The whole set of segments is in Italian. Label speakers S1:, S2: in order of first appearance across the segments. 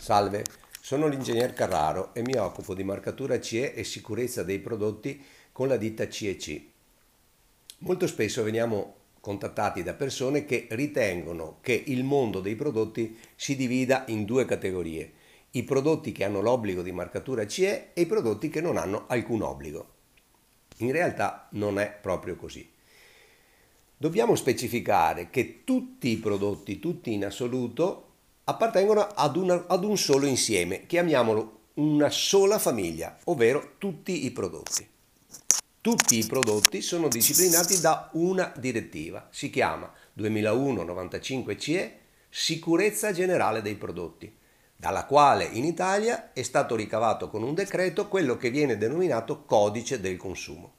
S1: Salve, sono l'ingegner Carraro e mi occupo di marcatura CE e sicurezza dei prodotti con la ditta CEC. Molto spesso veniamo contattati da persone che ritengono che il mondo dei prodotti si divida in due categorie, i prodotti che hanno l'obbligo di marcatura CE e i prodotti che non hanno alcun obbligo. In realtà non è proprio così. Dobbiamo specificare che tutti i prodotti, tutti in assoluto, appartengono ad, una, ad un solo insieme, chiamiamolo una sola famiglia, ovvero tutti i prodotti. Tutti i prodotti sono disciplinati da una direttiva, si chiama 2001-95-CE Sicurezza generale dei prodotti, dalla quale in Italia è stato ricavato con un decreto quello che viene denominato codice del consumo.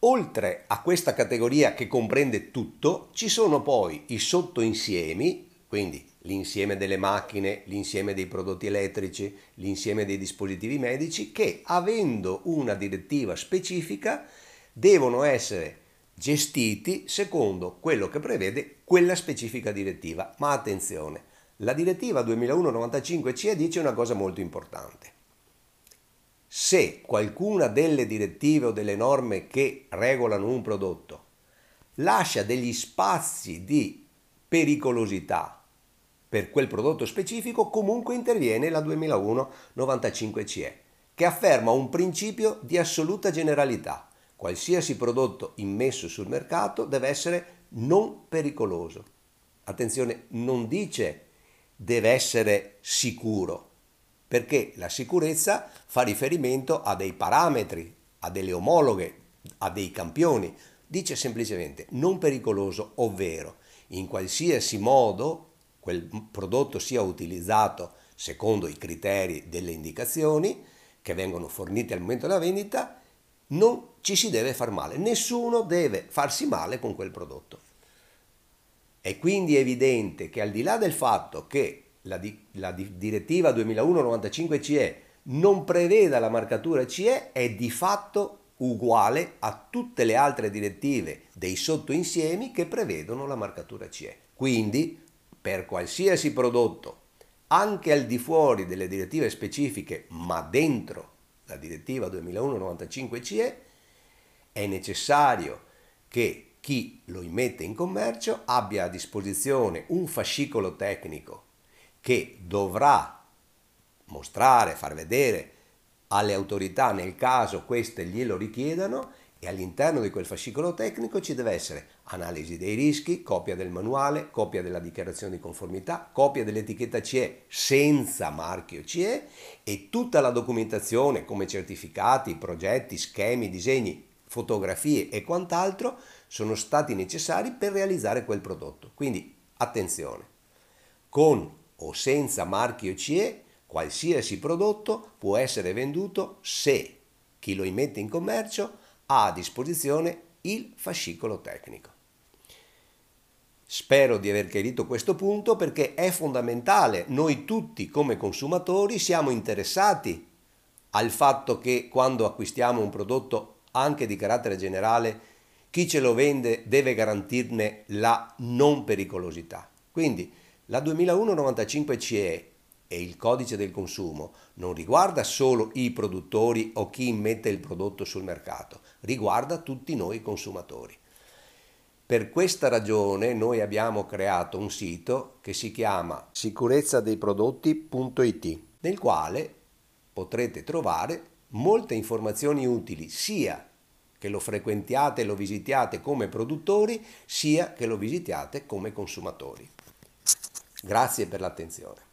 S1: Oltre a questa categoria che comprende tutto, ci sono poi i sottoinsiemi quindi l'insieme delle macchine, l'insieme dei prodotti elettrici, l'insieme dei dispositivi medici che avendo una direttiva specifica devono essere gestiti secondo quello che prevede quella specifica direttiva. Ma attenzione, la direttiva 2001-95-CE dice una cosa molto importante. Se qualcuna delle direttive o delle norme che regolano un prodotto lascia degli spazi di pericolosità per quel prodotto specifico comunque interviene la 2001-95-CE, che afferma un principio di assoluta generalità. Qualsiasi prodotto immesso sul mercato deve essere non pericoloso. Attenzione, non dice deve essere sicuro, perché la sicurezza fa riferimento a dei parametri, a delle omologhe, a dei campioni. Dice semplicemente non pericoloso, ovvero in qualsiasi modo quel prodotto sia utilizzato secondo i criteri delle indicazioni che vengono fornite al momento della vendita, non ci si deve far male, nessuno deve farsi male con quel prodotto. È quindi evidente che al di là del fatto che la, di, la di, direttiva 2001-95-CE non preveda la marcatura CE, è di fatto uguale a tutte le altre direttive dei sottoinsiemi che prevedono la marcatura CE. Quindi per qualsiasi prodotto, anche al di fuori delle direttive specifiche, ma dentro la direttiva 2001-95-CE, è necessario che chi lo immette in commercio abbia a disposizione un fascicolo tecnico che dovrà mostrare, far vedere alle autorità nel caso queste glielo richiedano e all'interno di quel fascicolo tecnico ci deve essere analisi dei rischi, copia del manuale, copia della dichiarazione di conformità, copia dell'etichetta CE senza marchio CE e tutta la documentazione come certificati, progetti, schemi, disegni, fotografie e quant'altro sono stati necessari per realizzare quel prodotto. Quindi attenzione, con o senza marchio CE qualsiasi prodotto può essere venduto se chi lo immette in commercio ha a disposizione il fascicolo tecnico. Spero di aver chiarito questo punto perché è fondamentale, noi tutti come consumatori siamo interessati al fatto che quando acquistiamo un prodotto anche di carattere generale, chi ce lo vende deve garantirne la non pericolosità. Quindi la 2001-95 CE e il codice del consumo non riguarda solo i produttori o chi immette il prodotto sul mercato, riguarda tutti noi consumatori. Per questa ragione noi abbiamo creato un sito che si chiama sicurezzaDeiProdotti.it nel quale potrete trovare molte informazioni utili sia che lo frequentiate e lo visitiate come produttori sia che lo visitiate come consumatori. Grazie per l'attenzione.